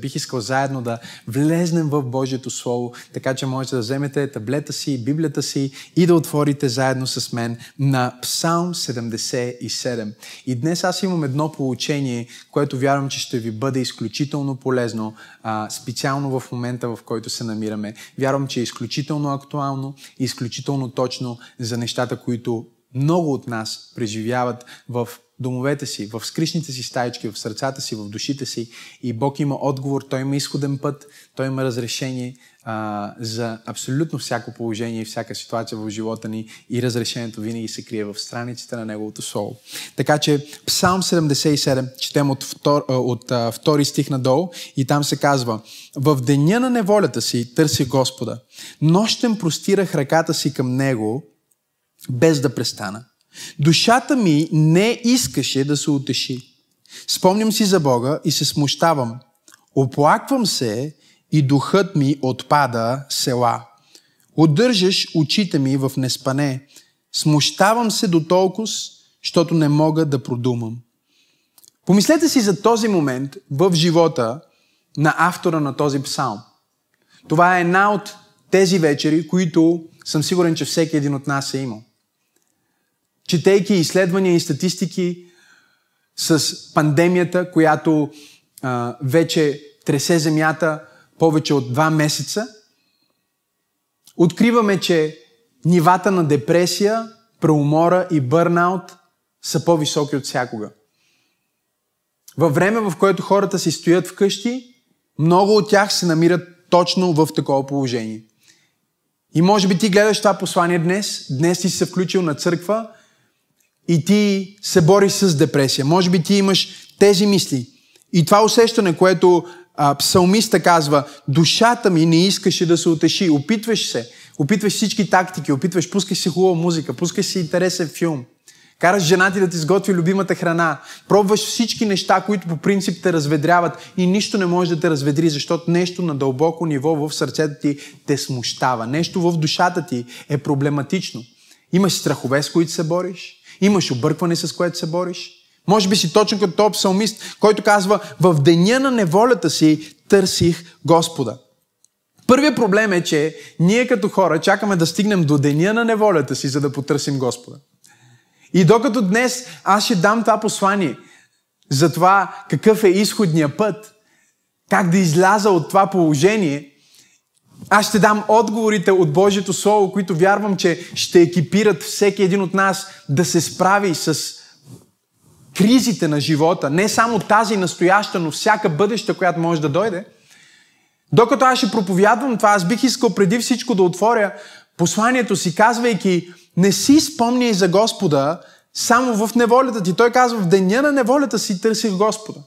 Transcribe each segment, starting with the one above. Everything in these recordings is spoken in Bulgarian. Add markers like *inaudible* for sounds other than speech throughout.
Бих искал заедно да влезнем в Божието Слово, така че можете да вземете таблета си, Библията си и да отворите заедно с мен на Псалм 77. И днес аз имам едно получение, което вярвам, че ще ви бъде изключително полезно, специално в момента, в който се намираме. Вярвам, че е изключително актуално изключително точно за нещата, които много от нас преживяват в домовете си, в скришните си стаички, в сърцата си, в душите си. И Бог има отговор, Той има изходен път, Той има разрешение а, за абсолютно всяко положение и всяка ситуация в живота ни и разрешението винаги се крие в страниците на Неговото Слово. Така че Псалм 77, четем от, втор, от а, втори стих надолу и там се казва В деня на неволята си търси Господа. Нощем простирах ръката си към Него, без да престана. Душата ми не искаше да се утеши. Спомням си за Бога и се смущавам. Оплаквам се и духът ми отпада села. Удържаш очите ми в неспане. Смущавам се до толкова, защото не мога да продумам. Помислете си за този момент в живота на автора на този псалм. Това е една от тези вечери, които съм сигурен, че всеки един от нас е имал четейки изследвания и статистики с пандемията, която а, вече тресе земята повече от два месеца, откриваме, че нивата на депресия, преумора и бърнаут са по-високи от всякога. Във време, в което хората си стоят вкъщи, много от тях се намират точно в такова положение. И може би ти гледаш това послание днес, днес ти си се включил на църква и ти се бориш с депресия. Може би ти имаш тези мисли. И това усещане, което а, псалмиста казва, душата ми не искаше да се утеши. Опитваш се, опитваш всички тактики, опитваш, пускаш си хубава музика, пускаш си интересен филм. Караш жена ти да ти сготви любимата храна. Пробваш всички неща, които по принцип те разведряват и нищо не може да те разведри, защото нещо на дълбоко ниво в сърцето ти те смущава. Нещо в душата ти е проблематично. Имаш страхове, с които се бориш. Имаш объркване, с което се бориш. Може би си точно като този псалмист, който казва, в деня на неволята си търсих Господа. Първият проблем е, че ние като хора чакаме да стигнем до деня на неволята си, за да потърсим Господа. И докато днес аз ще дам това послание за това какъв е изходния път, как да изляза от това положение, аз ще дам отговорите от Божието Слово, които вярвам, че ще екипират всеки един от нас да се справи с кризите на живота. Не само тази настояща, но всяка бъдеща, която може да дойде. Докато аз ще проповядвам това, аз бих искал преди всичко да отворя посланието си, казвайки, не си спомняй за Господа само в неволята ти. Той казва, в деня на неволята си търсих Господа.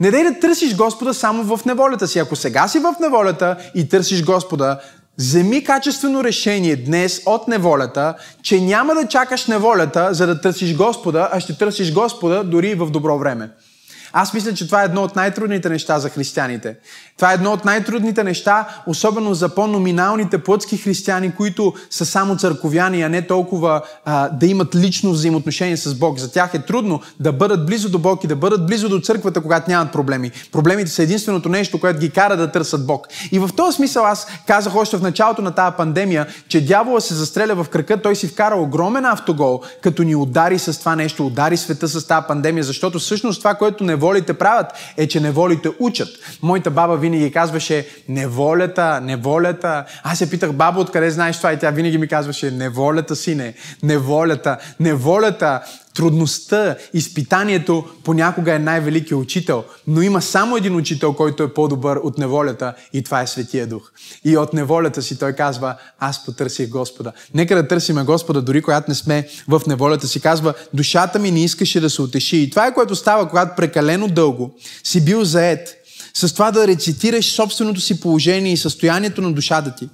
Не дай да търсиш Господа само в неволята си. Ако сега си в неволята и търсиш Господа, вземи качествено решение днес от неволята, че няма да чакаш неволята, за да търсиш Господа, а ще търсиш Господа дори в добро време. Аз мисля, че това е едно от най-трудните неща за християните. Това е едно от най-трудните неща, особено за по-номиналните плътски християни, които са само църковяни, а не толкова а, да имат лично взаимоотношение с Бог. За тях е трудно да бъдат близо до Бог и да бъдат близо до църквата, когато нямат проблеми. Проблемите са единственото нещо, което ги кара да търсят Бог. И в този смисъл аз казах още в началото на тази пандемия, че дявола се застреля в кръка, той си вкара огромен автогол, като ни удари с това нещо, удари света с тази пандемия, защото всъщност това, което неволите правят, е, че неволите учат. Моята баба винаги казваше неволята, неволята. Аз се питах, баба, откъде знаеш това? И тя винаги ми казваше неволята, сине, неволята, неволята. Трудността, изпитанието понякога е най-великият учител, но има само един учител, който е по-добър от неволята и това е Светия Дух. И от неволята си той казва, аз потърсих Господа. Нека да търсиме Господа, дори когато не сме в неволята си. Казва, душата ми не искаше да се утеши. И това е което става, когато прекалено дълго си бил заед с това да рецитираш собственото си положение и състоянието на душата ти.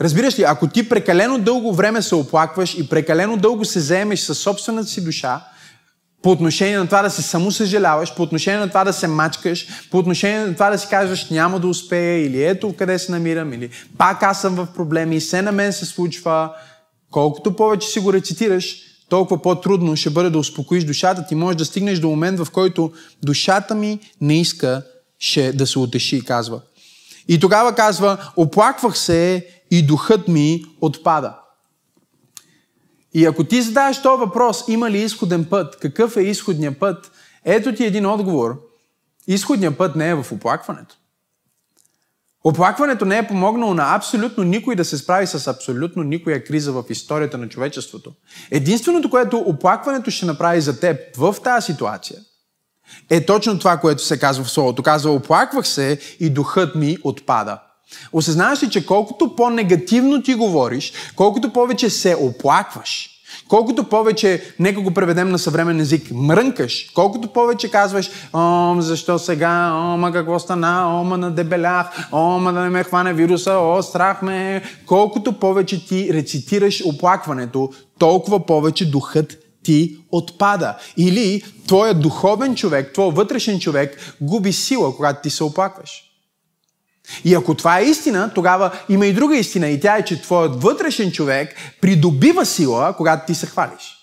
Разбираш ли, ако ти прекалено дълго време се оплакваш и прекалено дълго се заемеш със собствената си душа, по отношение на това да се само съжаляваш, по отношение на това да се мачкаш, по отношение на това да си казваш няма да успея или ето къде се намирам, или пак аз съм в проблеми, все на мен се случва. Колкото повече си го рецитираш, толкова по-трудно ще бъде да успокоиш душата ти. Може да стигнеш до момент, в който душата ми не иска ще да се утеши, казва. И тогава казва, оплаквах се и духът ми отпада. И ако ти задаваш този въпрос, има ли изходен път, какъв е изходният път, ето ти един отговор. Изходният път не е в оплакването. Оплакването не е помогнало на абсолютно никой да се справи с абсолютно никоя криза в историята на човечеството. Единственото, което оплакването ще направи за теб в тази ситуация, е точно това, което се казва в Словото. Казва, оплаквах се и духът ми отпада. Осъзнаваш ли, че колкото по-негативно ти говориш, колкото повече се оплакваш, Колкото повече, нека го преведем на съвремен език, мрънкаш, колкото повече казваш, о, защо сега, о, ма какво стана, о, ма надебелях, о, ма да не ме хване вируса, о, страх ме, колкото повече ти рецитираш оплакването, толкова повече духът ти отпада. Или твоят духовен човек, твой вътрешен човек губи сила, когато ти се оплакваш. И ако това е истина, тогава има и друга истина. И тя е, че твоят вътрешен човек придобива сила, когато ти се хвалиш.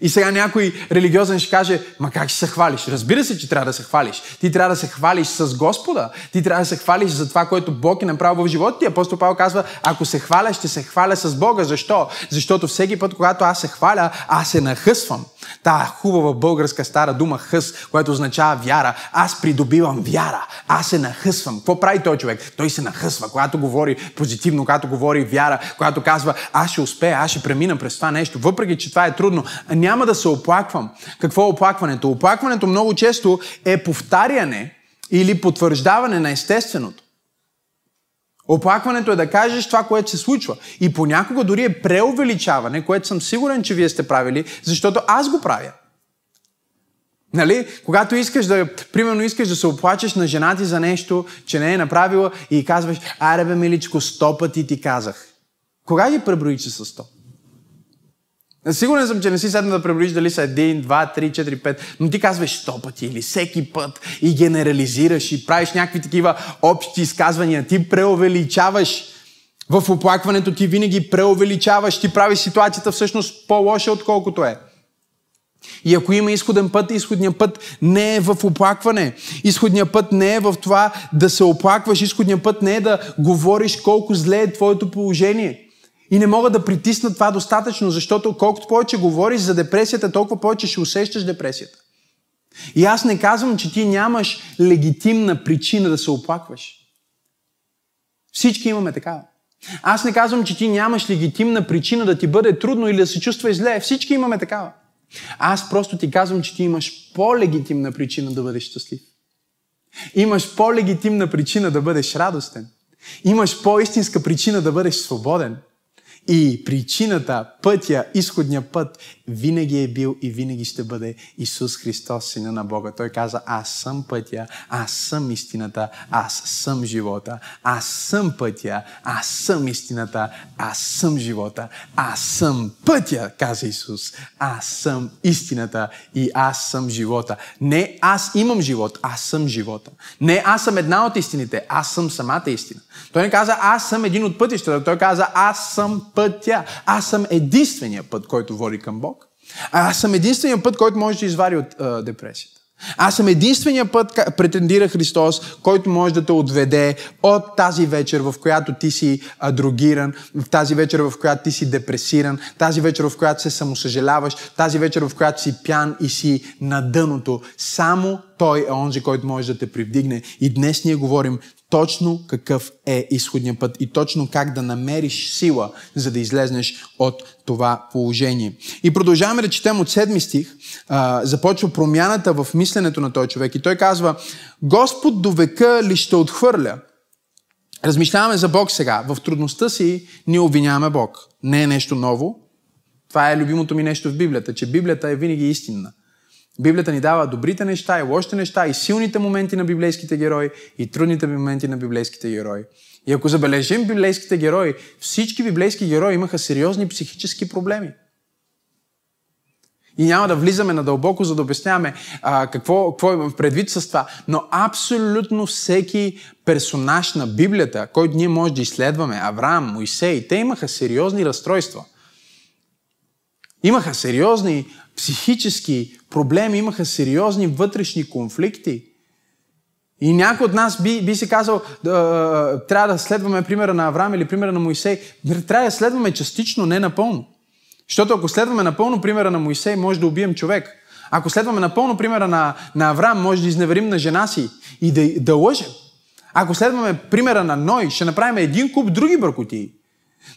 И сега някой религиозен ще каже, ма как ще се хвалиш? Разбира се, че трябва да се хвалиш. Ти трябва да се хвалиш с Господа. Ти трябва да се хвалиш за това, което Бог е направил в живота ти. Апостол Павел казва, ако се хваля, ще се хваля с Бога. Защо? Защото всеки път, когато аз се хваля, аз се нахъсвам. Та хубава българска стара дума хъс, което означава вяра. Аз придобивам вяра. Аз се нахъсвам. Какво прави той човек? Той се нахъсва, когато говори позитивно, когато говори вяра, когато казва, аз ще успея, аз ще премина през това нещо. Въпреки, че това е трудно, няма да се оплаквам. Какво е оплакването? Оплакването много често е повтаряне или потвърждаване на естественото. Оплакването е да кажеш това, което се случва. И понякога дори е преувеличаване, което съм сигурен, че вие сте правили, защото аз го правя. Нали? Когато искаш да, примерно искаш да се оплачеш на жена ти за нещо, че не е направила и казваш, аре бе, миличко, сто пъти ти казах. Кога ги преброи, че са сто? Сигурен съм, че не си седна да преброиш дали са един, два, три, четири, пет, но ти казваш сто пъти или всеки път и генерализираш и правиш някакви такива общи изказвания. Ти преувеличаваш в оплакването, ти винаги преувеличаваш, ти правиш ситуацията всъщност по-лоша, отколкото е. И ако има изходен път, изходният път не е в оплакване. Изходният път не е в това да се оплакваш. Изходният път не е да говориш колко зле е твоето положение. И не мога да притисна това достатъчно, защото колкото повече говориш за депресията, толкова повече ще усещаш депресията. И аз не казвам, че ти нямаш легитимна причина да се оплакваш. Всички имаме такава. Аз не казвам, че ти нямаш легитимна причина да ти бъде трудно или да се чувстваш зле. Всички имаме такава. Аз просто ти казвам, че ти имаш по-легитимна причина да бъдеш щастлив. Имаш по-легитимна причина да бъдеш радостен. Имаш по-истинска причина да бъдеш свободен. И причината, пътя, изходния път винаги е бил и винаги ще бъде Исус Христос, Сина на Бога. Той каза, аз съм пътя, аз съм истината, аз съм живота, аз съм пътя, аз съм истината, аз съм живота, аз съм пътя, каза Исус. Аз съм истината и аз съм живота. Не аз имам живот, аз съм живота. Не аз съм една от истините, аз съм самата истина. Той не каза, аз съм един от пътищата. Той каза, аз съм пътя. Аз съм единствения път, който води към Бог. Аз съм единствения път, който може да извади от а, депресията. Аз съм единствения път, претендира Христос, който може да те отведе от тази вечер, в която ти си дрогиран, в тази вечер, в която ти си депресиран, тази вечер, в която се самосъжаляваш, тази вечер, в която си пян и си на дъното. Само Той е онзи, който може да те привдигне. И днес ние говорим точно какъв е изходният път и точно как да намериш сила, за да излезнеш от това положение. И продължаваме да четем от седми стих. А, започва промяната в мисленето на този човек. И той казва, Господ до века ли ще отхвърля? Размишляваме за Бог сега. В трудността си ние обвиняваме Бог. Не е нещо ново. Това е любимото ми нещо в Библията, че Библията е винаги истинна. Библията ни дава добрите неща и лошите неща, и силните моменти на библейските герои, и трудните моменти на библейските герои. И ако забележим библейските герои, всички библейски герои имаха сериозни психически проблеми. И няма да влизаме надълбоко, за да обясняваме а, какво, какво имам предвид с това. Но абсолютно всеки персонаж на Библията, който ние може да изследваме, Авраам, Моисей, те имаха сериозни разстройства. Имаха сериозни психически проблеми, имаха сериозни вътрешни конфликти. И някой от нас би, би си казал, да, трябва да следваме примера на Авраам или примера на Моисей. Трябва да следваме частично, не напълно. Защото ако следваме напълно примера на Моисей, може да убием човек. Ако следваме напълно примера на, на Авраам, може да изневерим на жена си и да, да лъжем. Ако следваме примера на Ной, ще направим един куп други бъркотии.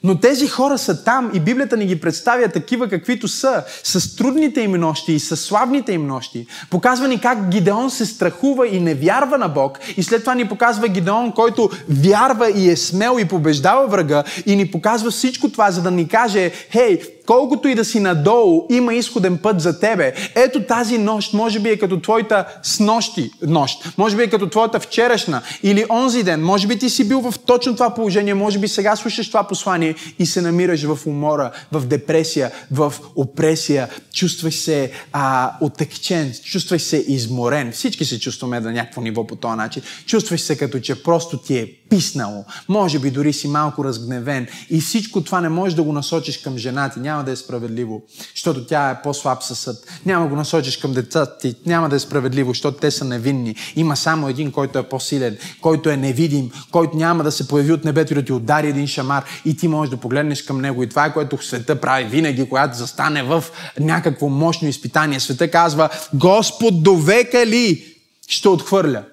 Но тези хора са там и Библията ни ги представя такива каквито са, с трудните им нощи и с славните им нощи. Показва ни как Гидеон се страхува и не вярва на Бог и след това ни показва Гидеон, който вярва и е смел и побеждава врага и ни показва всичко това, за да ни каже, хей, колкото и да си надолу, има изходен път за тебе. Ето тази нощ, може би е като твоята снощи нощ, може би е като твоята вчерашна или онзи ден, може би ти си бил в точно това положение, може би сега слушаш това послание и се намираш в умора, в депресия, в опресия, чувстваш се а, отекчен, чувстваш се изморен. Всички се чувстваме на някакво ниво по този начин. Чувстваш се като че просто ти е писнало. Може би дори си малко разгневен. И всичко това не можеш да го насочиш към жена ти. Няма да е справедливо, защото тя е по-слаб със съд. Няма го насочиш към децата ти. Няма да е справедливо, защото те са невинни. Има само един, който е по-силен, който е невидим, който няма да се появи от небето и да ти удари един шамар и ти можеш да погледнеш към него. И това е което света прави винаги, когато застане в някакво мощно изпитание. Света казва, Господ довека ли ще отхвърля.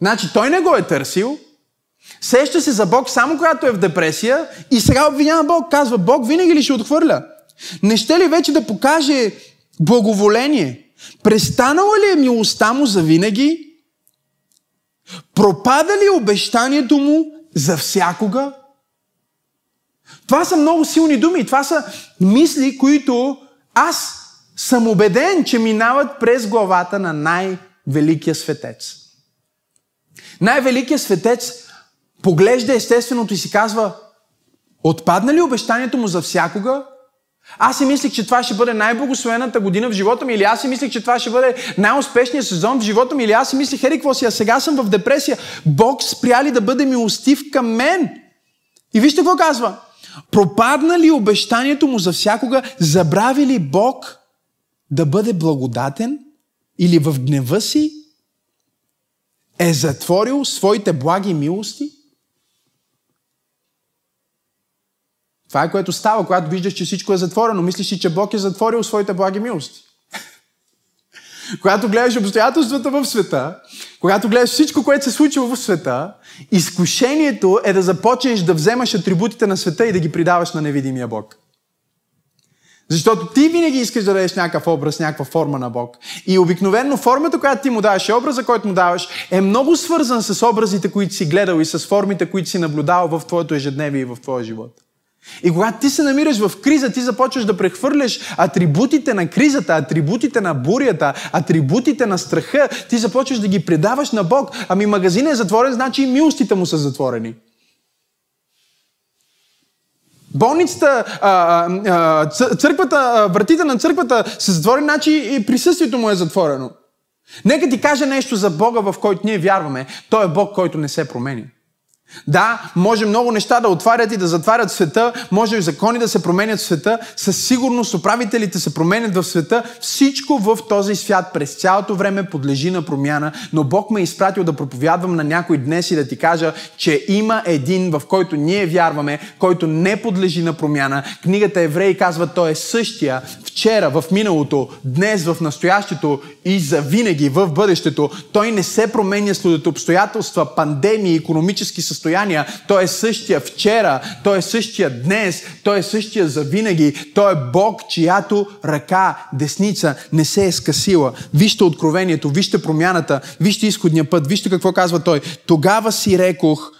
Значи той не го е търсил, сеща се за Бог само когато е в депресия и сега обвинява Бог. Казва, Бог винаги ли ще отхвърля? Не ще ли вече да покаже благоволение? Престанала ли е милостта му за винаги? Пропада ли обещанието му за всякога? Това са много силни думи. Това са мисли, които аз съм убеден, че минават през главата на най-великия светец. Най-великият светец поглежда естественото и си казва, отпадна ли обещанието му за всякога? Аз си мислих, че това ще бъде най-благословената година в живота ми, или аз си мислих, че това ще бъде най-успешният сезон в живота ми, или аз си мислих, ери, какво си, а сега съм в депресия. Бог спря ли да бъде милостив към мен? И вижте какво казва. Пропадна ли обещанието му за всякога? Забрави ли Бог да бъде благодатен? Или в гнева си е затворил своите благи милости? Това е което става, когато виждаш, че всичко е затворено. Мислиш ли, че Бог е затворил своите благи милости? *laughs* когато гледаш обстоятелствата в света, когато гледаш всичко, което се случва в света, изкушението е да започнеш да вземаш атрибутите на света и да ги придаваш на невидимия Бог. Защото ти винаги искаш да дадеш някакъв образ, някаква форма на Бог. И обикновено формата, която ти му даваш и образа, който му даваш, е много свързан с образите, които си гледал и с формите, които си наблюдавал в твоето ежедневие и в твоя живот. И когато ти се намираш в криза, ти започваш да прехвърляш атрибутите на кризата, атрибутите на бурята, атрибутите на страха, ти започваш да ги предаваш на Бог. Ами магазинът е затворен, значи и милостите му са затворени. Болницата, църквата, вратите на църквата са затворени, значи и присъствието му е затворено. Нека ти кажа нещо за Бога, в който ние вярваме. Той е Бог, който не се промени. Да, може много неща да отварят и да затварят света, може и закони да се променят в света, със сигурност управителите се променят в света, всичко в този свят през цялото време подлежи на промяна, но Бог ме е изпратил да проповядвам на някой днес и да ти кажа, че има един, в който ние вярваме, който не подлежи на промяна. Книгата Евреи казва, той е същия вчера, в миналото, днес, в настоящето и за винаги в бъдещето. Той не се променя след обстоятелства, пандемии, економически състояния състояния. Той е същия вчера, Той е същия днес, Той е същия за винаги. Той е Бог, чиято ръка, десница не се е скъсила. Вижте откровението, вижте промяната, вижте изходния път, вижте какво казва Той. Тогава си рекох,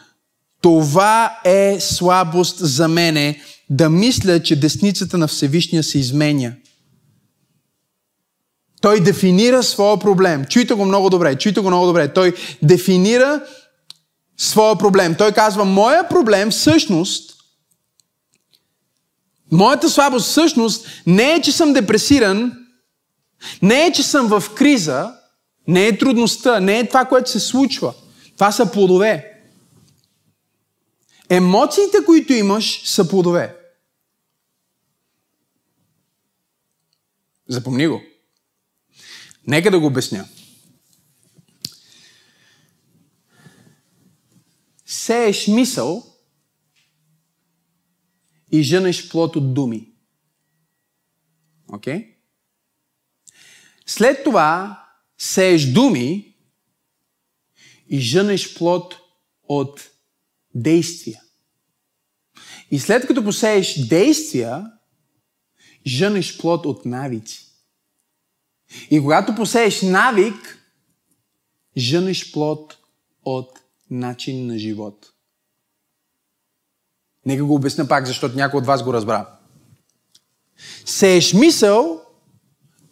това е слабост за мене, да мисля, че десницата на Всевишния се изменя. Той дефинира своя проблем. Чуйте го много добре, чуйте го много добре. Той дефинира своя проблем. Той казва, моя проблем всъщност, моята слабост всъщност не е, че съм депресиран, не е, че съм в криза, не е трудността, не е това, което се случва. Това са плодове. Емоциите, които имаш, са плодове. Запомни го. Нека да го обясня. Сееш мисъл и жънеш плод от думи. Окей? Okay? След това сееш думи и жънеш плод от действия. И след като посееш действия, жънеш плод от навици. И когато посееш навик, жънеш плод от начин на живот. Нека го обясня пак, защото някой от вас го разбра. Сееш мисъл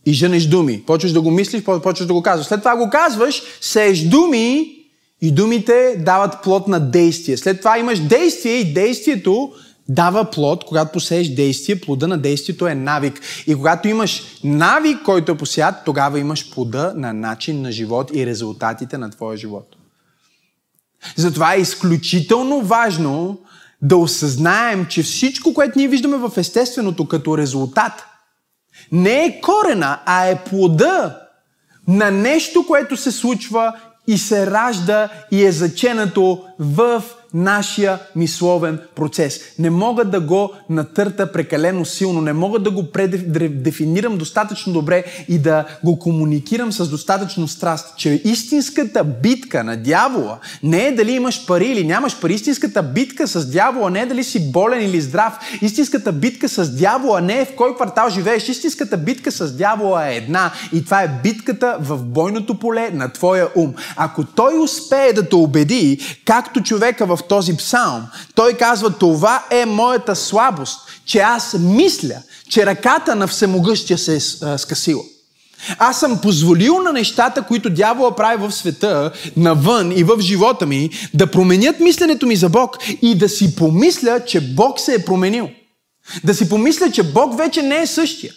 и жънеш думи. Почваш да го мислиш, почваш да го казваш. След това го казваш, сееш думи и думите дават плод на действие. След това имаш действие и действието дава плод, когато посееш действие, плода на действието е навик. И когато имаш навик, който е посеят, тогава имаш плода на начин на живот и резултатите на твоя живот. Затова е изключително важно да осъзнаем, че всичко, което ние виждаме в естественото като резултат, не е корена, а е плода на нещо, което се случва и се ражда и е заченато в нашия мисловен процес. Не мога да го натърта прекалено силно, не мога да го предефинирам достатъчно добре и да го комуникирам с достатъчно страст, че истинската битка на дявола не е дали имаш пари или нямаш пари. Истинската битка с дявола не е дали си болен или здрав. Истинската битка с дявола не е в кой квартал живееш. Истинската битка с дявола е една и това е битката в бойното поле на твоя ум. Ако той успее да те убеди, както човека в този псалм. Той казва, това е моята слабост, че аз мисля, че ръката на всемогъщия се е скъсила. Аз съм позволил на нещата, които дявола прави в света, навън и в живота ми, да променят мисленето ми за Бог и да си помисля, че Бог се е променил. Да си помисля, че Бог вече не е същия.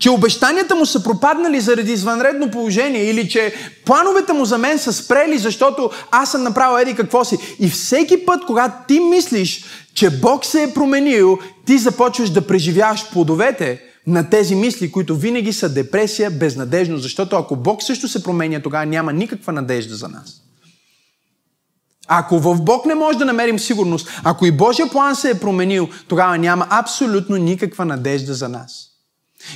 Че обещанията му са пропаднали заради извънредно положение или че плановете му за мен са спрели, защото аз съм направил еди какво си. И всеки път, когато ти мислиш, че Бог се е променил, ти започваш да преживяваш плодовете на тези мисли, които винаги са депресия, безнадежност. Защото ако Бог също се променя, тогава няма никаква надежда за нас. Ако в Бог не може да намерим сигурност, ако и Божия план се е променил, тогава няма абсолютно никаква надежда за нас.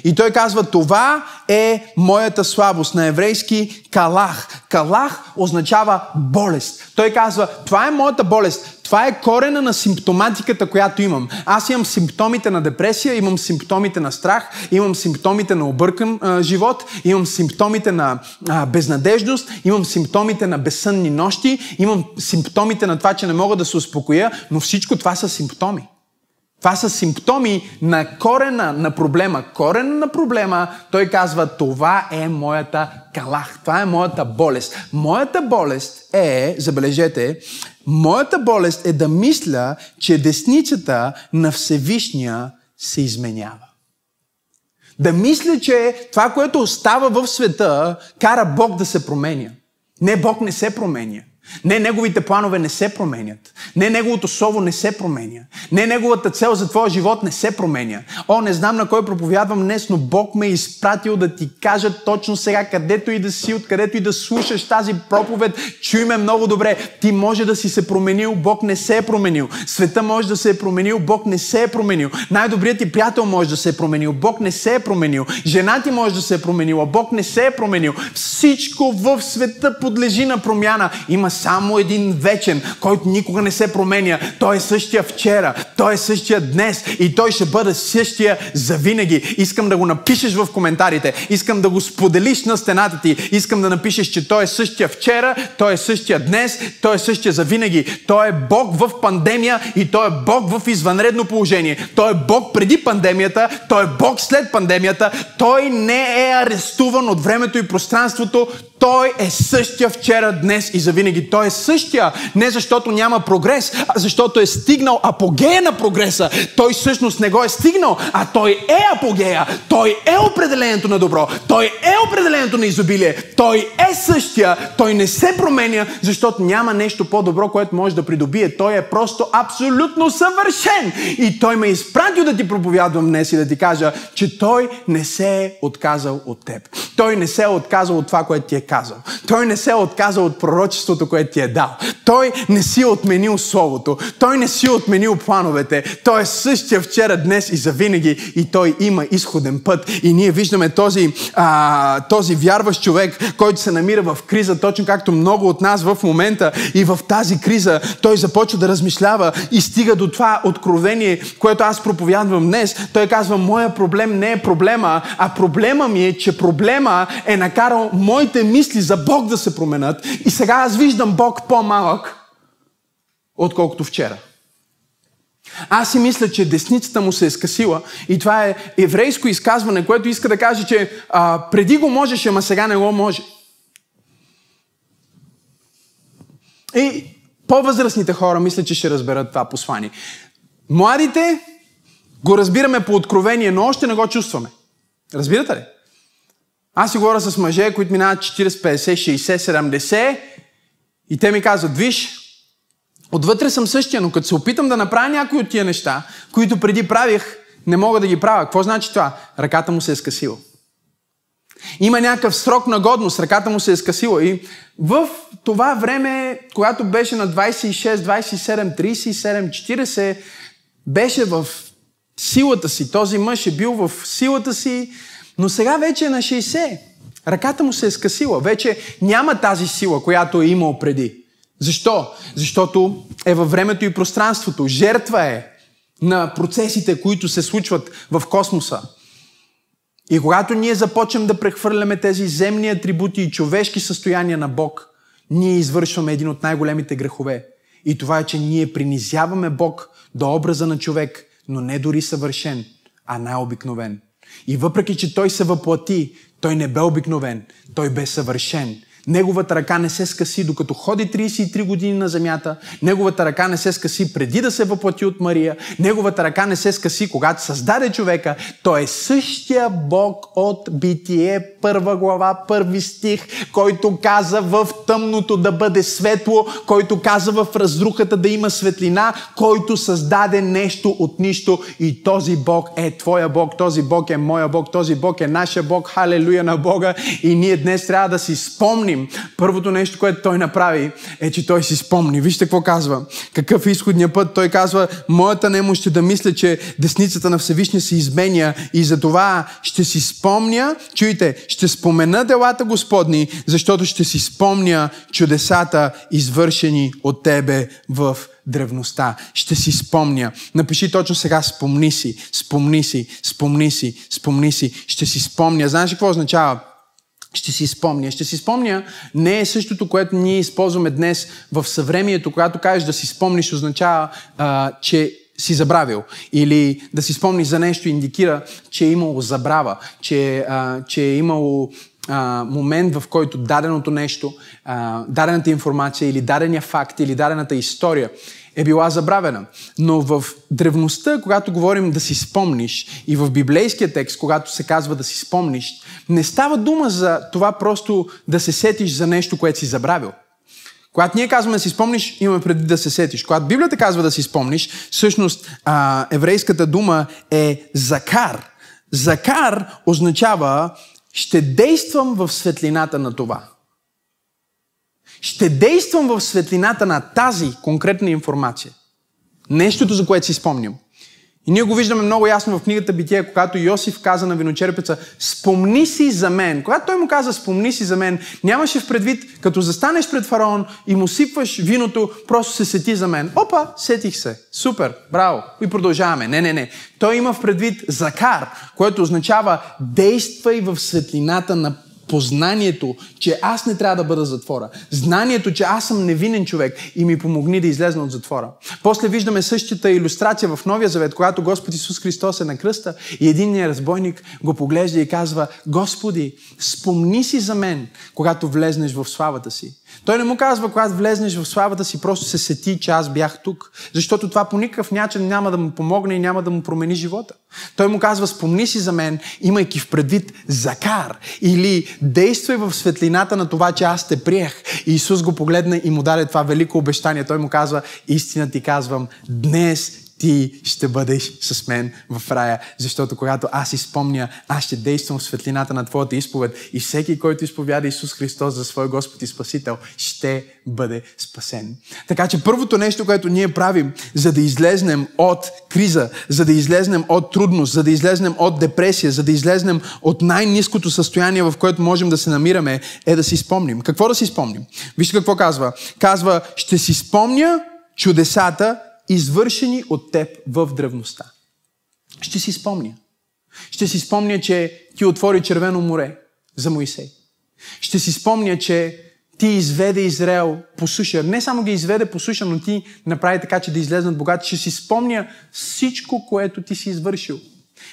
И той казва, това е моята слабост. На еврейски калах. Калах означава болест. Той казва, това е моята болест. Това е корена на симптоматиката, която имам. Аз имам симптомите на депресия, имам симптомите на страх, имам симптомите на объркан а, живот, имам симптомите на а, безнадежност, имам симптомите на безсънни нощи, имам симптомите на това, че не мога да се успокоя, но всичко това са симптоми. Това са симптоми на корена на проблема. Корена на проблема, той казва, това е моята калах, това е моята болест. Моята болест е, забележете, моята болест е да мисля, че десницата на Всевишния се изменява. Да мисля, че това, което остава в света, кара Бог да се променя. Не, Бог не се променя. Не, неговите планове не се променят. Не, неговото слово не се променя. Не, неговата цел за твоя живот не се променя. О, не знам на кой проповядвам днес, но Бог ме е изпратил да ти кажа точно сега, където и да си, откъдето и да слушаш тази проповед, чуй ме много добре. Ти може да си се променил, Бог не се е променил. Света може да се е променил, Бог не се е променил. Най-добрият ти приятел може да се е променил, Бог не се е променил. Жена ти може да се е променила, Бог не се е променил. Всичко в света подлежи на промяна. Има само един вечен, който никога не се променя. Той е същия вчера, той е същия днес и той ще бъде същия за винаги. Искам да го напишеш в коментарите, искам да го споделиш на стената ти, искам да напишеш, че той е същия вчера, той е същия днес, той е същия за винаги. Той е Бог в пандемия и той е Бог в извънредно положение. Той е Бог преди пандемията, той е Бог след пандемията, той не е арестуван от времето и пространството, той е същия вчера, днес и завинаги. Той е същия не защото няма прогрес, а защото е стигнал апогея на прогреса. Той всъщност не го е стигнал, а той е апогея. Той е определението на добро. Той е определението на изобилие. Той е същия. Той не се променя, защото няма нещо по-добро, което може да придобие. Той е просто абсолютно съвършен. И той ме е изпратил да ти проповядвам днес и да ти кажа, че той не се е отказал от теб. Той не се е отказал от това, което ти е казал. Той не се е отказал от пророчеството, което ти е дал. Той не си отменил Словото. Той не си отменил плановете. Той е същия вчера, днес и завинаги. И той има изходен път. И ние виждаме този, а, този вярващ човек, който се намира в криза, точно както много от нас в момента. И в тази криза той започва да размишлява и стига до това откровение, което аз проповядвам днес. Той казва, моя проблем не е проблема, а проблема ми е, че проблема е накарал моите мисли за Бог да се променят. И сега аз виждам Бог по-малък, отколкото вчера. Аз си мисля, че десницата му се е скъсила и това е еврейско изказване, което иска да каже, че а, преди го можеше, ама сега не го може. И по-възрастните хора мисля, че ще разберат това послание. Младите го разбираме по откровение, но още не го чувстваме. Разбирате ли? Аз си говоря с мъже, които минават 40, 50, 60, 70 и те ми казват, виж, отвътре съм същия, но като се опитам да направя някои от тия неща, които преди правих, не мога да ги правя. Какво значи това? Ръката му се е скъсила. Има някакъв срок на годност, ръката му се е скъсила. И в това време, когато беше на 26, 27, 37, 40, беше в силата си. Този мъж е бил в силата си, но сега вече е на 60. Ръката му се е скъсила. Вече няма тази сила, която е имал преди. Защо? Защото е във времето и пространството. Жертва е на процесите, които се случват в космоса. И когато ние започнем да прехвърляме тези земни атрибути и човешки състояния на Бог, ние извършваме един от най-големите грехове. И това е, че ние принизяваме Бог до образа на човек, но не дори съвършен, а най-обикновен. И въпреки, че той се въплати, той не бе обикновен, той бе съвършен. Неговата ръка не се скъси докато ходи 33 години на земята. Неговата ръка не се скъси преди да се въплати от Мария. Неговата ръка не се скъси когато създаде човека. Той е същия Бог от Битие, първа глава, първи стих, който каза в тъмното да бъде светло, който каза в разрухата да има светлина, който създаде нещо от нищо. И този Бог е твоя Бог, този Бог е моя Бог, този Бог е нашия Бог. Халелуя на Бога. И ние днес трябва да си спомним спомним, първото нещо, което той направи, е, че той си спомни. Вижте какво казва. Какъв е изходният път? Той казва, моята немощ ще да мисля, че десницата на Всевишния се изменя и за това ще си спомня, чуйте, ще спомена делата Господни, защото ще си спомня чудесата, извършени от Тебе в древността. Ще си спомня. Напиши точно сега, спомни си, спомни си, спомни си, спомни си. Ще си спомня. Знаеш какво означава? Ще си спомня. Ще си спомня не е същото, което ние използваме днес в съвремието, когато кажеш да си спомниш, означава, а, че си забравил. Или да си спомниш за нещо индикира, че е имало забрава, че, а, че е имало а, момент, в който даденото нещо, а, дадената информация или дадения факт или дадената история е била забравена. Но в древността, когато говорим да си спомниш и в библейския текст, когато се казва да си спомниш, не става дума за това просто да се сетиш за нещо, което си забравил. Когато ние казваме да си спомниш, имаме преди да се сетиш. Когато Библията казва да си спомниш, всъщност а, еврейската дума е закар. Закар означава ще действам в светлината на това. Ще действам в светлината на тази конкретна информация. Нещото, за което си спомням. И ние го виждаме много ясно в книгата Битие, когато Йосиф каза на виночерпеца, спомни си за мен. Когато той му каза, спомни си за мен, нямаше в предвид, като застанеш пред фараон и му сипваш виното, просто се сети за мен. Опа, сетих се. Супер, браво. И продължаваме. Не, не, не. Той има в предвид закар, което означава действай в светлината на познанието, че аз не трябва да бъда затвора. Знанието, че аз съм невинен човек и ми помогни да излезна от затвора. После виждаме същата иллюстрация в Новия Завет, когато Господ Исус Христос е на кръста и единният разбойник го поглежда и казва, Господи, спомни си за мен, когато влезнеш в славата си. Той не му казва, когато влезнеш в славата си, просто се сети, че аз бях тук. Защото това по никакъв начин няма да му помогне и няма да му промени живота. Той му казва, спомни си за мен, имайки в предвид закар. Или действай в светлината на това, че аз те приех. И Исус го погледна и му даде това велико обещание. Той му казва, истина ти казвам, днес ти ще бъдеш с мен в рая. Защото когато аз изпомня, аз ще действам в светлината на Твоята изповед и всеки, който изповяда Исус Христос за свой Господ и Спасител, ще бъде спасен. Така че първото нещо, което ние правим, за да излезнем от криза, за да излезнем от трудност, за да излезнем от депресия, за да излезнем от най-низкото състояние, в което можем да се намираме, е да си спомним. Какво да си спомним? Вижте какво казва. Казва, ще си спомня чудесата, извършени от теб в древността. Ще си спомня. Ще си спомня, че ти отвори червено море за Моисей. Ще си спомня, че ти изведе Израел по суша. Не само ги изведе по суша, но ти направи така, че да излезнат богати. Ще си спомня всичко, което ти си извършил.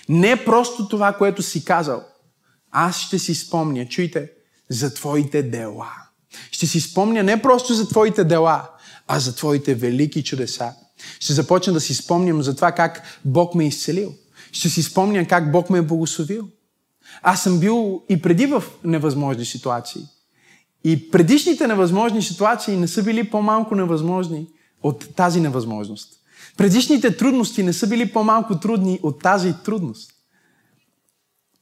Не просто това, което си казал. Аз ще си спомня, чуйте, за твоите дела. Ще си спомня не просто за твоите дела, а за твоите велики чудеса. Ще започна да си спомням за това как Бог ме е изцелил. Ще си спомня как Бог ме е благословил. Аз съм бил и преди в невъзможни ситуации. И предишните невъзможни ситуации не са били по-малко невъзможни от тази невъзможност. Предишните трудности не са били по-малко трудни от тази трудност.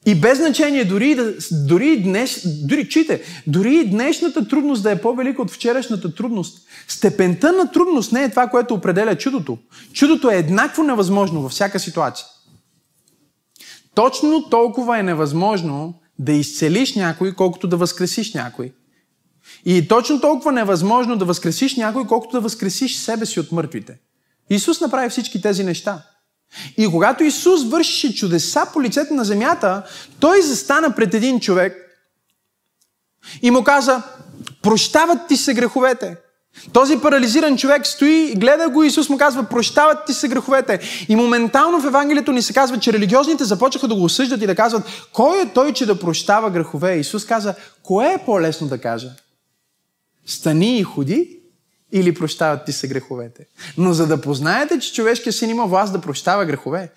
И без значение, дори, дори, днес, дори, чите, дори днешната трудност да е по-велика от вчерашната трудност, степента на трудност не е това, което определя чудото. Чудото е еднакво невъзможно във всяка ситуация. Точно толкова е невъзможно да изцелиш някой, колкото да възкресиш някой. И точно толкова невъзможно да възкресиш някой, колкото да възкресиш себе си от мъртвите. Исус направи всички тези неща. И когато Исус вършише чудеса по лицето на земята, той застана пред един човек и му каза, прощават ти се греховете. Този парализиран човек стои, гледа го, Исус му казва, прощават ти се греховете. И моментално в Евангелието ни се казва, че религиозните започнаха да го осъждат и да казват, кой е той, че да прощава грехове? Исус каза, кое е по-лесно да кажа? Стани и ходи или прощават ти се греховете. Но за да познаете, че човешкият син има власт да прощава грехове,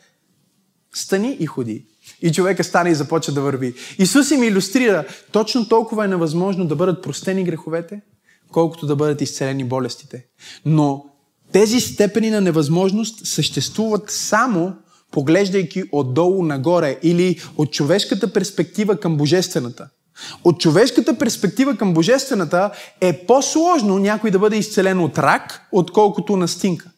стани и ходи. И човека стане и започва да върви. Исус им иллюстрира, точно толкова е невъзможно да бъдат простени греховете, колкото да бъдат изцелени болестите. Но тези степени на невъзможност съществуват само поглеждайки отдолу нагоре или от човешката перспектива към божествената. От човешката перспектива към божествената е по-сложно някой да бъде изцелен от рак, отколкото на стинка.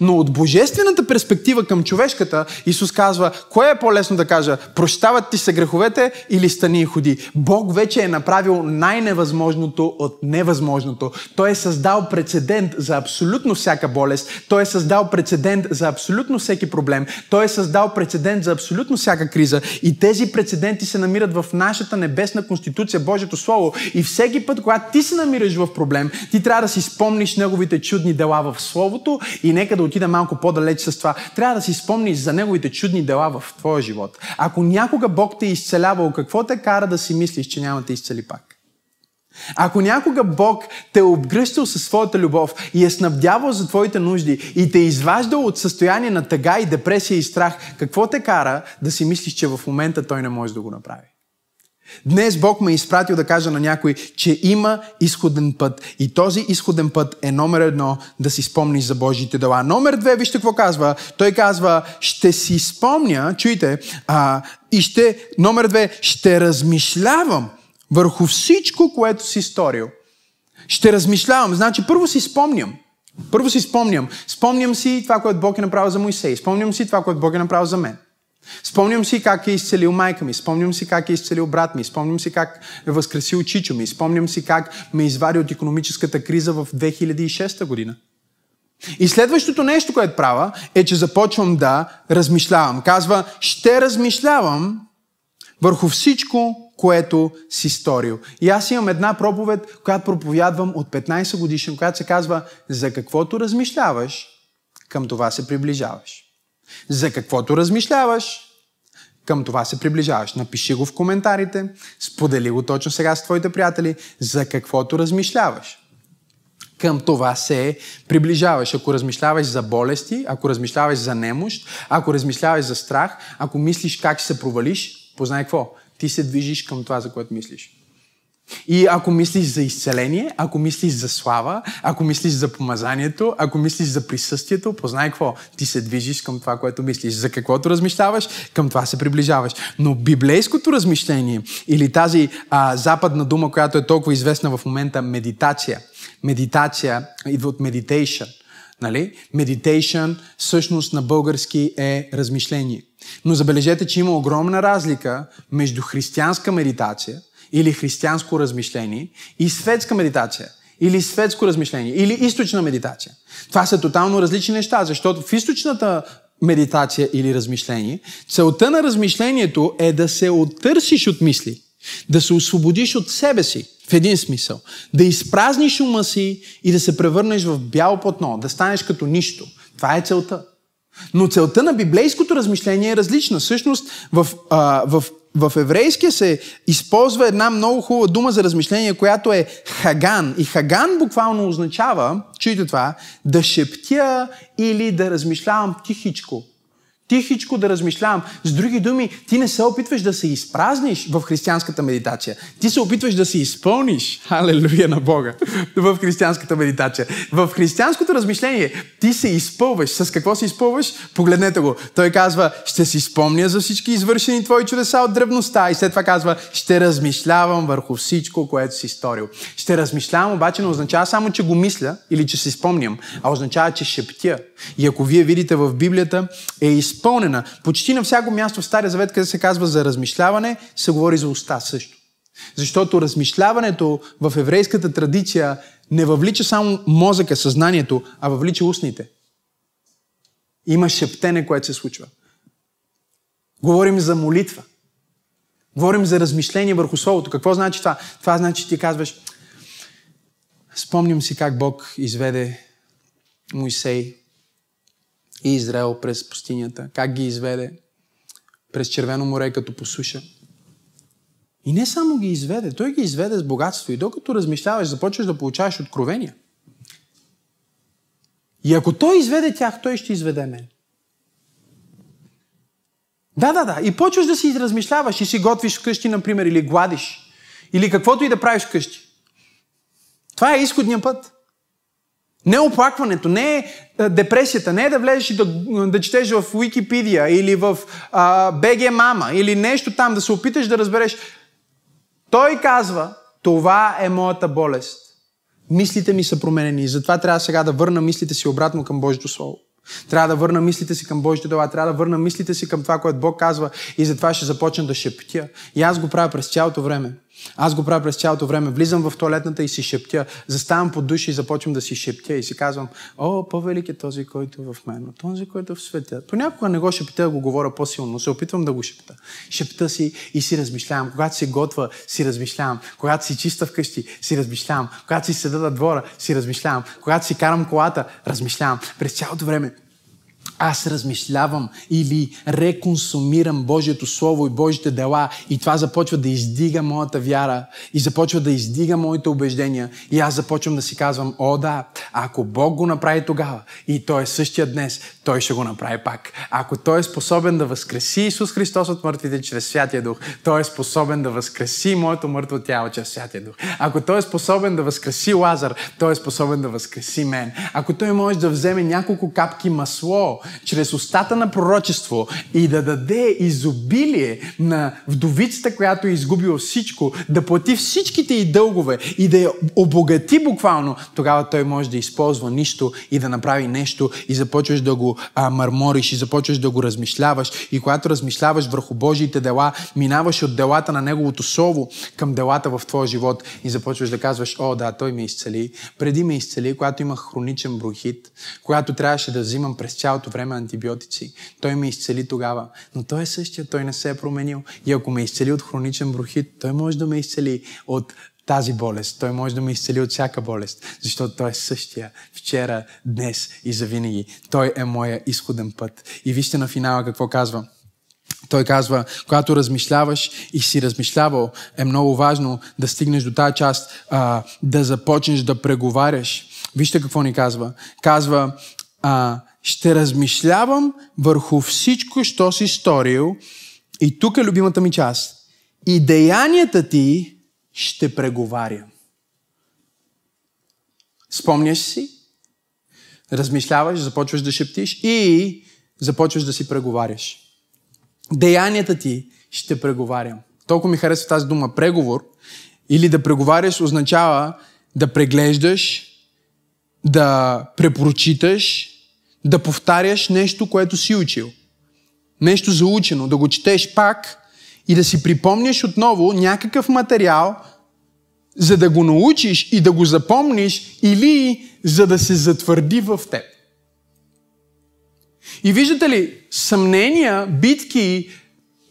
Но от божествената перспектива към човешката, Исус казва, кое е по-лесно да кажа, прощават ти се греховете или стани и ходи. Бог вече е направил най-невъзможното от невъзможното. Той е създал прецедент за абсолютно всяка болест. Той е създал прецедент за абсолютно всеки проблем. Той е създал прецедент за абсолютно всяка криза. И тези прецеденти се намират в нашата небесна конституция, Божието Слово. И всеки път, когато ти се намираш в проблем, ти трябва да си спомниш неговите чудни дела в Словото и нека да отида малко по-далеч с това. Трябва да си спомниш за неговите чудни дела в твоя живот. Ако някога Бог те е изцелявал, какво те кара да си мислиш, че няма те изцели пак? Ако някога Бог те е обгръщал със своята любов и е снабдявал за твоите нужди и те е изваждал от състояние на тъга и депресия и страх, какво те кара да си мислиш, че в момента Той не може да го направи? Днес Бог ме е изпратил да кажа на някой, че има изходен път. И този изходен път е номер едно да си спомниш за Божите дела. Номер две, вижте какво казва. Той казва, ще си спомня, чуйте, а, и ще, номер две, ще размишлявам върху всичко, което си сторил. Ще размишлявам. Значи, първо си спомням. Първо си спомням. Спомням си това, което Бог е направил за Моисей. Спомням си това, което Бог е направил за мен. Спомням си как е изцелил майка ми, спомням си как е изцелил брат ми, спомням си как е възкресил чичо ми, спомням си как ме извади от економическата криза в 2006 година. И следващото нещо, което правя, е, че започвам да размишлявам. Казва, ще размишлявам върху всичко, което си сторил. И аз имам една проповед, която проповядвам от 15 годишен, която се казва, за каквото размишляваш, към това се приближаваш. За каквото размишляваш, към това се приближаваш. Напиши го в коментарите, сподели го точно сега с твоите приятели, за каквото размишляваш. Към това се приближаваш. Ако размишляваш за болести, ако размишляваш за немощ, ако размишляваш за страх, ако мислиш как ще се провалиш, познай какво? Ти се движиш към това, за което мислиш. И ако мислиш за изцеление, ако мислиш за слава, ако мислиш за помазанието, ако мислиш за присъствието, познай какво? Ти се движиш към това, което мислиш. За каквото размишляваш, към това се приближаваш. Но библейското размишление или тази а, западна дума, която е толкова известна в момента, медитация. Медитация идва от meditation. Нали? Meditation всъщност на български е размишление. Но забележете, че има огромна разлика между християнска медитация – или християнско размишление и светска медитация или светско размишление, или източна медитация. Това са тотално различни неща, защото в източната медитация или размишление, целта на размишлението е да се оттърсиш от мисли, да се освободиш от себе си, в един смисъл, да изпразниш ума си и да се превърнеш в бяло платно, да станеш като нищо. Това е целта. Но целта на библейското размишление е различна. Всъщност, в, а, в в еврейския се използва една много хубава дума за размишление, която е хаган. И хаган буквално означава, чуйте това, да шептя или да размишлявам тихичко тихичко да размишлявам. С други думи, ти не се опитваш да се изпразниш в християнската медитация. Ти се опитваш да се изпълниш. Халелуя на Бога. *laughs* В християнската медитация. В християнското размишление ти се изпълваш. С какво се изпълваш? Погледнете го. Той казва, ще си спомня за всички извършени твои чудеса от древността. И след това казва, ще размишлявам върху всичко, което си сторил. Ще размишлявам, обаче не означава само, че го мисля или че си спомням, а означава, че шептя. И ако вие видите в Библията, е изпълнен изпълнена. Почти на всяко място в Стария Завет, където се казва за размишляване, се говори за уста също. Защото размишляването в еврейската традиция не въвлича само мозъка, съзнанието, а въвлича устните. Има шептене, което се случва. Говорим за молитва. Говорим за размишление върху Словото. Какво значи това? Това значи, че ти казваш, спомням си как Бог изведе Моисей и Израел през пустинята, как ги изведе през Червено море като по суша. И не само ги изведе, той ги изведе с богатство. И докато размишляваш, започваш да получаваш откровения. И ако той изведе тях, той ще изведе мен. Да, да, да. И почваш да си размишляваш и си готвиш вкъщи, например, или гладиш. Или каквото и да правиш вкъщи. Това е изходния път. Не оплакването, не е депресията, не е да влезеш и да, да четеш в Википедия или в BG Мама или нещо там, да се опиташ да разбереш. Той казва, това е моята болест. Мислите ми са променени. Затова трябва сега да върна мислите си обратно към Божието Слово. Трябва да върна мислите си към Божите дела, трябва да върна мислите си към това, което Бог казва и затова ще започна да шептя. И аз го правя през цялото време. Аз го правя през цялото време. Влизам в туалетната и си шептя. Заставам под душа и започвам да си шептя и си казвам, о, по-велик е този, който е в мен, но този, който е в света. Понякога не го шепта, го говоря по-силно, но се опитвам да го шепта. Шепта си и си размишлявам. Когато си готва, си размишлявам. Когато си чиста вкъщи, си размишлявам. Когато си седа на двора, си размишлявам. Когато си карам колата, размишлявам. През цялото време аз размишлявам или реконсумирам Божието Слово и Божите дела и това започва да издига моята вяра и започва да издига моите убеждения и аз започвам да си казвам, о да, ако Бог го направи тогава и Той е същия днес, Той ще го направи пак. Ако Той е способен да възкреси Исус Христос от мъртвите чрез Святия Дух, Той е способен да възкреси моето мъртво тяло чрез Святия Дух. Ако Той е способен да възкреси Лазар, Той е способен да възкреси мен. Ако Той може да вземе няколко капки масло чрез устата на пророчество и да даде изобилие на вдовицата, която е изгубила всичко, да плати всичките й дългове и да я обогати буквално, тогава той може да използва нищо и да направи нещо и започваш да го а, мърмориш и започваш да го размишляваш. И когато размишляваш върху Божиите дела, минаваш от делата на Неговото Слово към делата в твоя живот и започваш да казваш, о да, той ме изцели. Преди ме изцели, когато имах хроничен бронхит, когато трябваше да взимам през цялото време време антибиотици. Той ме изцели тогава. Но той е същия, той не се е променил. И ако ме изцели от хроничен брохит, той може да ме изцели от тази болест. Той може да ме изцели от всяка болест, защото Той е същия вчера, днес и завинаги. Той е моя изходен път. И вижте на финала какво казва. Той казва, когато размишляваш и си размишлявал, е много важно да стигнеш до тази част, а, да започнеш да преговаряш. Вижте какво ни казва. Казва, а, ще размишлявам върху всичко, що си сторил. И тук е любимата ми част. И деянията ти ще преговарям. Спомняш си, размишляваш, започваш да шептиш и започваш да си преговаряш. Деянията ти ще преговарям. Толкова ми харесва тази дума преговор. Или да преговаряш означава да преглеждаш, да препрочиташ, да повтаряш нещо, което си учил. Нещо заучено, да го четеш пак и да си припомняш отново някакъв материал, за да го научиш и да го запомниш или за да се затвърди в теб. И виждате ли, съмнения, битки,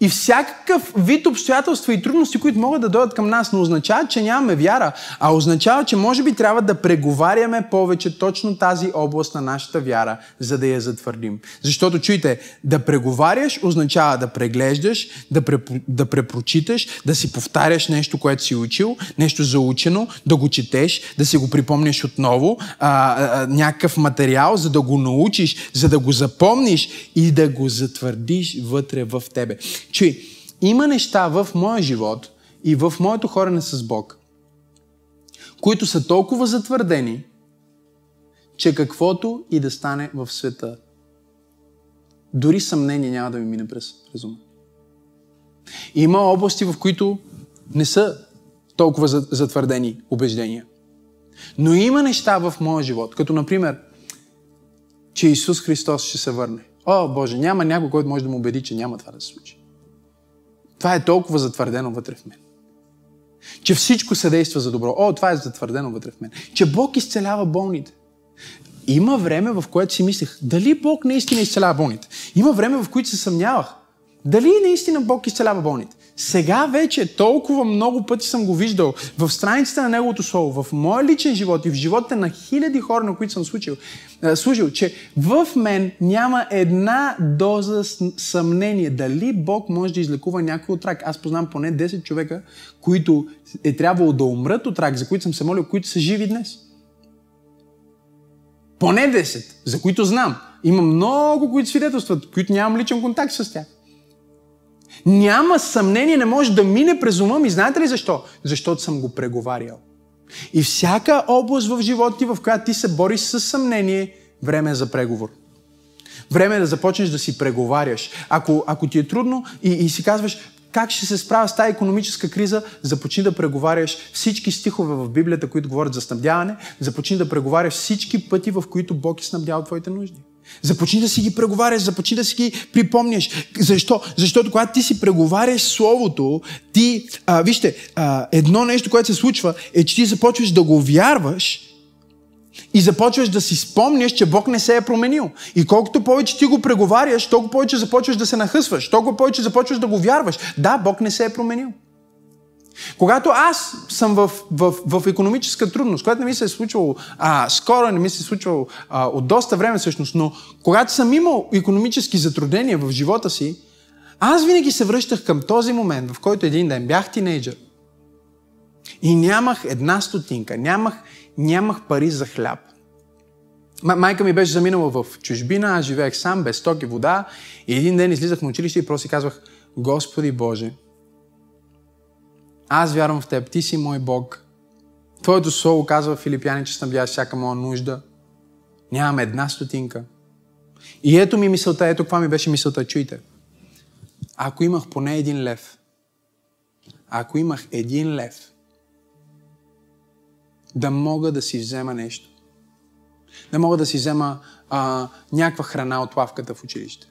и всякакъв вид обстоятелства и трудности, които могат да дойдат към нас, не означава, че нямаме вяра, а означава, че може би трябва да преговаряме повече точно тази област на нашата вяра, за да я затвърдим. Защото, чуйте, да преговаряш означава да преглеждаш, да, пре, да препрочиташ, да си повтаряш нещо, което си учил, нещо заучено, да го четеш, да си го припомняш отново, а, а, някакъв материал, за да го научиш, за да го запомниш и да го затвърдиш вътре в тебе че има неща в моя живот и в моето хорене с Бог, които са толкова затвърдени, че каквото и да стане в света, дори съмнение няма да ми мине през разума. Има области, в които не са толкова затвърдени убеждения. Но има неща в моя живот, като например, че Исус Христос ще се върне. О, Боже, няма някой, който може да му убеди, че няма това да се случи. Това е толкова затвърдено вътре в мен. Че всичко се действа за добро. О, това е затвърдено вътре в мен. Че Бог изцелява болните. Има време, в което си мислех, дали Бог наистина изцелява болните. Има време, в което се съмнявах. Дали наистина Бог изцелява болните? Сега вече толкова много пъти съм го виждал в страниците на Неговото Слово, в моя личен живот и в живота на хиляди хора, на които съм служил, служил, че в мен няма една доза съмнение дали Бог може да излекува някой от рак. Аз познам поне 10 човека, които е трябвало да умрат от рак, за които съм се молил, които са живи днес. Поне 10, за които знам. Има много, които свидетелстват, които нямам личен контакт с тях. Няма съмнение, не може да мине през ума ми. Знаете ли защо? Защото съм го преговарял. И всяка област в живота ти, в която ти се бориш с съмнение, време е за преговор. Време е да започнеш да си преговаряш. Ако, ако ти е трудно и, и си казваш, как ще се справя с тази економическа криза, започни да преговаряш всички стихове в Библията, които говорят за снабдяване, започни да преговаряш всички пъти, в които Бог е снабдял твоите нужди. Започни да си ги преговаряш, започни да си ги припомняш. Защо? Защото когато ти си преговаряш Словото, ти, а, вижте, а, едно нещо, което се случва, е, че ти започваш да го вярваш и започваш да си спомняш, че Бог не се е променил. И колкото повече ти го преговаряш, толкова повече започваш да се нахъсваш, толкова повече започваш да го вярваш. Да, Бог не се е променил. Когато аз съм в, в, в економическа трудност, която не ми се е случвало а, скоро, не ми се е случвало а, от доста време всъщност, но когато съм имал економически затруднения в живота си, аз винаги се връщах към този момент, в който един ден бях тинейджър и нямах една стотинка, нямах, нямах пари за хляб. Майка ми беше заминала в чужбина, аз живеех сам, без ток вода и един ден излизах на училище и просто казвах, Господи Боже, аз вярвам в теб, ти си мой Бог. Твоето слово казва Филипяни, че снабдяваш всяка моя нужда. Нямам една стотинка. И ето ми мисълта, ето каква ми беше мисълта, чуйте. Ако имах поне един лев, ако имах един лев, да мога да си взема нещо. Да мога да си взема а, някаква храна от лавката в училище.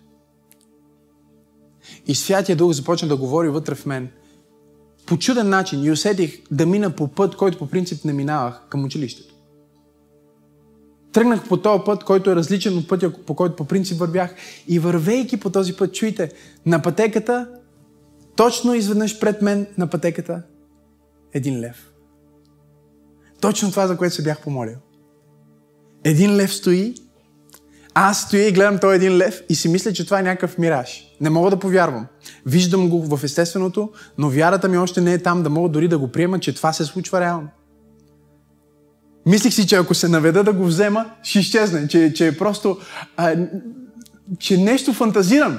И Святия Дух започна да говори вътре в мен по чуден начин и усетих да мина по път, който по принцип не минавах към училището. Тръгнах по този път, който е различен от пътя, по който по принцип вървях. И вървейки по този път, чуйте, на пътеката, точно изведнъж пред мен на пътеката, един лев. Точно това, за което се бях помолил. Един лев стои, аз стоя и гледам този един лев и си мисля, че това е някакъв мираж. Не мога да повярвам. Виждам го в естественото, но вярата ми още не е там да мога дори да го приема, че това се случва реално. Мислих си, че ако се наведа да го взема, ще изчезне, че, че е просто, а, че нещо фантазирам.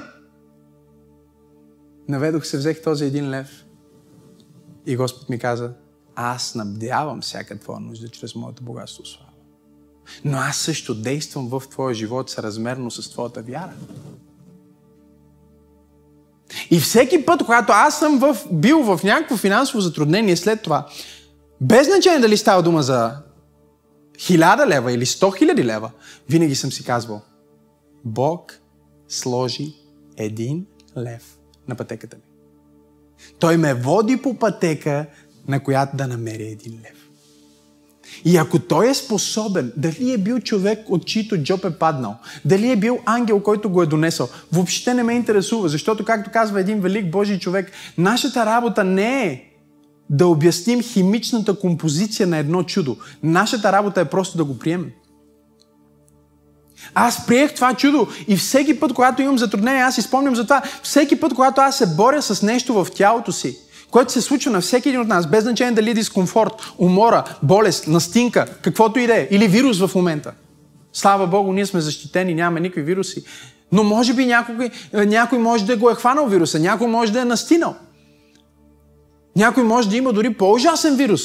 Наведох се, взех този един лев и Господ ми каза, аз снабдявам всяка твоя нужда чрез моето богатство слава. Но аз също действам в твоя живот съразмерно с твоята вяра. И всеки път, когато аз съм в, бил в някакво финансово затруднение след това, без значение дали става дума за хиляда лева или сто хиляди лева, винаги съм си казвал, Бог сложи един лев на пътеката ми. Той ме води по пътека, на която да намери един лев. И ако той е способен, дали е бил човек, от чийто джоб е паднал, дали е бил ангел, който го е донесъл, въобще не ме интересува, защото, както казва един велик Божий човек, нашата работа не е да обясним химичната композиция на едно чудо. Нашата работа е просто да го приемем. Аз приех това чудо и всеки път, когато имам затруднение, аз изпомням за това. Всеки път, когато аз се боря с нещо в тялото си, което се случва на всеки един от нас, без значение дали е дискомфорт, умора, болест, настинка, каквото и да е, или вирус в момента. Слава Богу, ние сме защитени, нямаме никакви вируси. Но може би някой, някой може да го е хванал вируса, някой може да е настинал. Някой може да има дори по-ужасен вирус.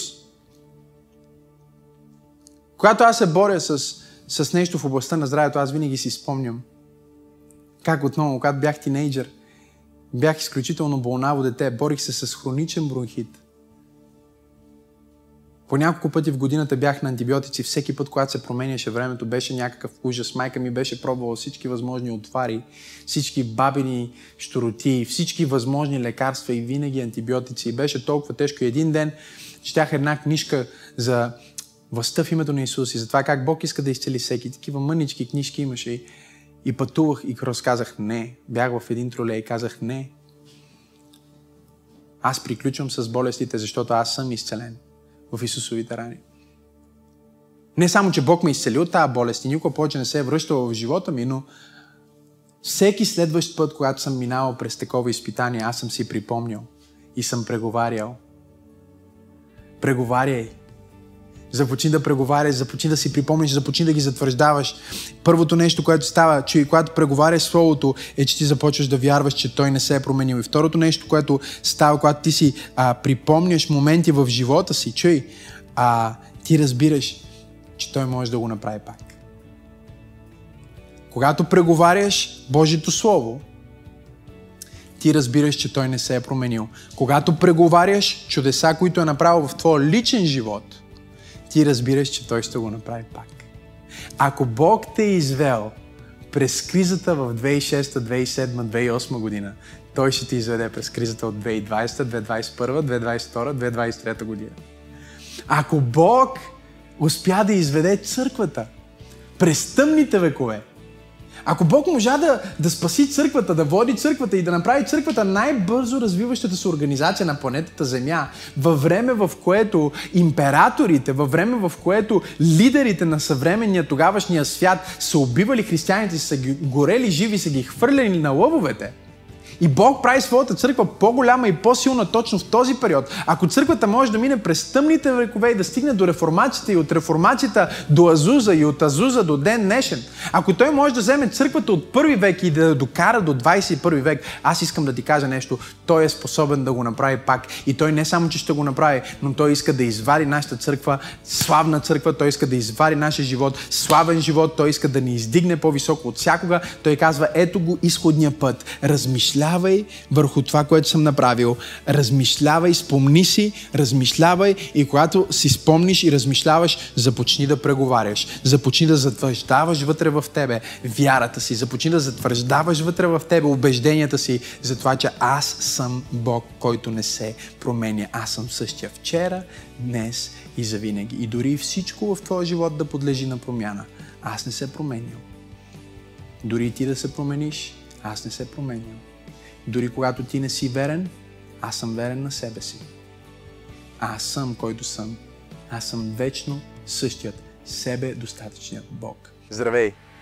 Когато аз се боря с, с нещо в областта на здравето, аз винаги си спомням как отново, когато бях тинейджър, Бях изключително болнаво дете. Борих се с хроничен бронхит. По няколко пъти в годината бях на антибиотици. Всеки път, когато се променяше времето, беше някакъв ужас. Майка ми беше пробвала всички възможни отвари, всички бабини штороти, всички възможни лекарства и винаги антибиотици. И беше толкова тежко. И един ден четях една книжка за властта името на Исус и за това как Бог иска да изцели всеки. Такива мънички книжки имаше. И пътувах и разказах не. Бях в един тролей и казах не. Аз приключвам с болестите, защото аз съм изцелен в Исусовите рани. Не само, че Бог ме изцели от тази болест и никога повече не се е връщал в живота ми, но всеки следващ път, когато съм минавал през такова изпитание, аз съм си припомнял и съм преговарял. Преговаряй Започни да преговаряш, започни да си припомниш, започни да ги затвърждаваш. Първото нещо, което става, че когато преговаряш Словото, е, че ти започваш да вярваш, че Той не се е променил. И второто нещо, което става, когато ти си а, припомняш моменти в живота си, чуй, а, ти разбираш, че Той може да го направи пак. Когато преговаряш Божието Слово, ти разбираш, че Той не се е променил. Когато преговаряш чудеса, които е направил в твоя личен живот – ти разбираш, че Той ще го направи пак. Ако Бог те е извел през кризата в 2006, 2007, 2008 година, Той ще ти изведе през кризата от 2020, 2021, 2022, 2023 година. Ако Бог успя да изведе църквата през тъмните векове, ако Бог можа да, да спаси църквата, да води църквата и да направи църквата най-бързо развиващата се организация на планетата Земя, във време в което императорите, във време в което лидерите на съвременния тогавашния свят са убивали християните, са ги горели живи, са ги хвърляли на лъвовете – и Бог прави своята църква по-голяма и по-силна точно в този период. Ако църквата може да мине през тъмните векове и да стигне до реформацията и от реформацията до Азуза и от Азуза до ден днешен, ако той може да вземе църквата от първи век и да я докара до 21 век, аз искам да ти кажа нещо. Той е способен да го направи пак. И той не само, че ще го направи, но той иска да извади нашата църква, славна църква, той иска да извади нашия живот, славен живот, той иска да ни издигне по-високо от всякога. Той казва, ето го изходния път. Размишля размишлявай върху това, което съм направил. Размишлявай, спомни си, размишлявай и когато си спомниш и размишляваш, започни да преговаряш. Започни да затвърждаваш вътре в тебе вярата си. Започни да затвърждаваш вътре в тебе убежденията си за това, че аз съм Бог, който не се променя. Аз съм същия вчера, днес и завинаги. И дори всичко в твоя живот да подлежи на промяна. Аз не се променил. Дори ти да се промениш, аз не се променям. Дори когато ти не си верен, аз съм верен на себе си. Аз съм който съм. Аз съм вечно същият себе достатъчният Бог. Здравей!